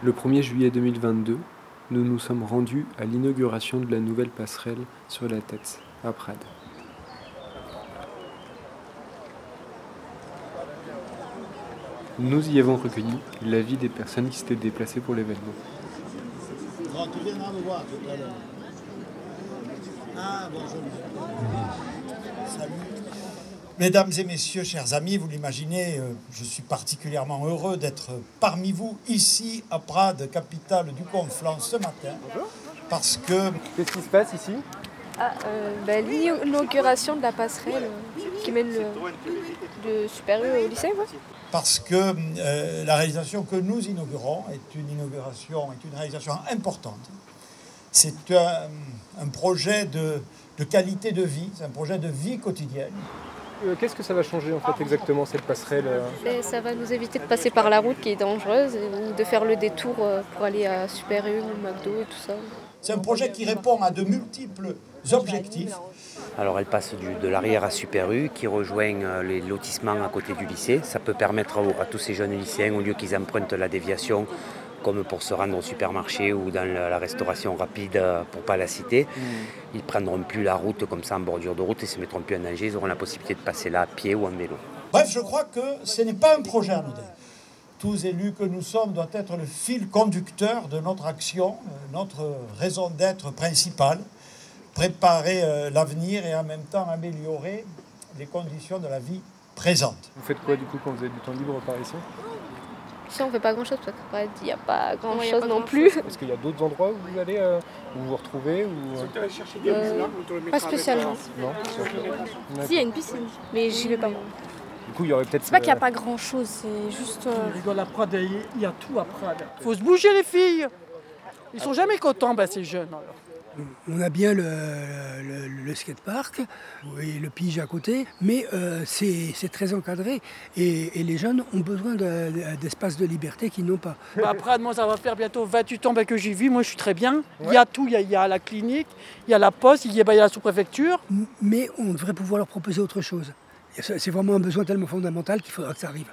Le 1er juillet 2022, nous nous sommes rendus à l'inauguration de la nouvelle passerelle sur la tête, à Prades. Nous y avons recueilli l'avis des personnes qui s'étaient déplacées pour l'événement. Ah, bonjour. Salut. Mesdames et messieurs, chers amis, vous l'imaginez, euh, je suis particulièrement heureux d'être parmi vous ici à Prades, capitale du Conflans, ce matin. Parce que. Qu'est-ce qui se passe ici? Ah, euh, ben, L'inauguration de la passerelle euh, qui mène le, U au lycée. Parce que euh, la réalisation que nous inaugurons est une inauguration, est une réalisation importante. C'est un, projet de, de qualité de vie, c'est un projet de vie quotidienne. Qu'est-ce que ça va changer en fait exactement cette passerelle ben, Ça va nous éviter de passer par la route qui est dangereuse ou de faire le détour pour aller à Super U, McDo et tout ça. C'est un projet qui répond à de multiples objectifs. Alors elle passe de l'arrière à Super U qui rejoint euh, les lotissements à côté du lycée. Ça peut permettre à, tous ces jeunes lycéens, au lieu qu'ils empruntent la déviation, comme pour se rendre au supermarché ou dans la, restauration rapide euh, pour pas la citer, mm. ils ne prendront plus la route comme ça en bordure de route et ne se mettront plus en danger. Ils auront la possibilité de passer là à pied ou en vélo. Bref, je crois que ce n'est pas un projet anodin tous élus que nous sommes, doit être le fil conducteur de notre action, euh, notre raison d'être principale, préparer euh, l'avenir et en même temps améliorer les conditions de la vie présente. Vous faites quoi du coup quand vous avez du temps libre par ici? Ici on fait pas grand chose parce qu'il n'y a pas grand chose non plus. Est-ce qu'il y a d'autres endroits où vous allez euh, où vous vous retrouvez ou... Pas spécialement. Non. Si il y a une piscine, mais j'y vais pas moi. C'est pas qu'il n'y a pas grand chose, c'est juste. Euh... il y a tout à Prades. Il faut se bouger les filles. Ils sont jamais contents, bah, ces jeunes. On a bien le, le, skatepark et le pige à côté, mais euh, c'est très encadré et, les jeunes ont besoin d'espaces de, liberté qu'ils n'ont pas. Bah, Prades, moi, ça va faire bientôt 28 ans bah, que j'y vis. Moi, je suis très bien. Il y a tout. Il y a, la clinique, il y a la poste, il y a, bah, il y a la sous-préfecture. Mais on devrait pouvoir leur proposer autre chose. C'est vraiment un besoin tellement fondamental qu'il faudra que ça arrive.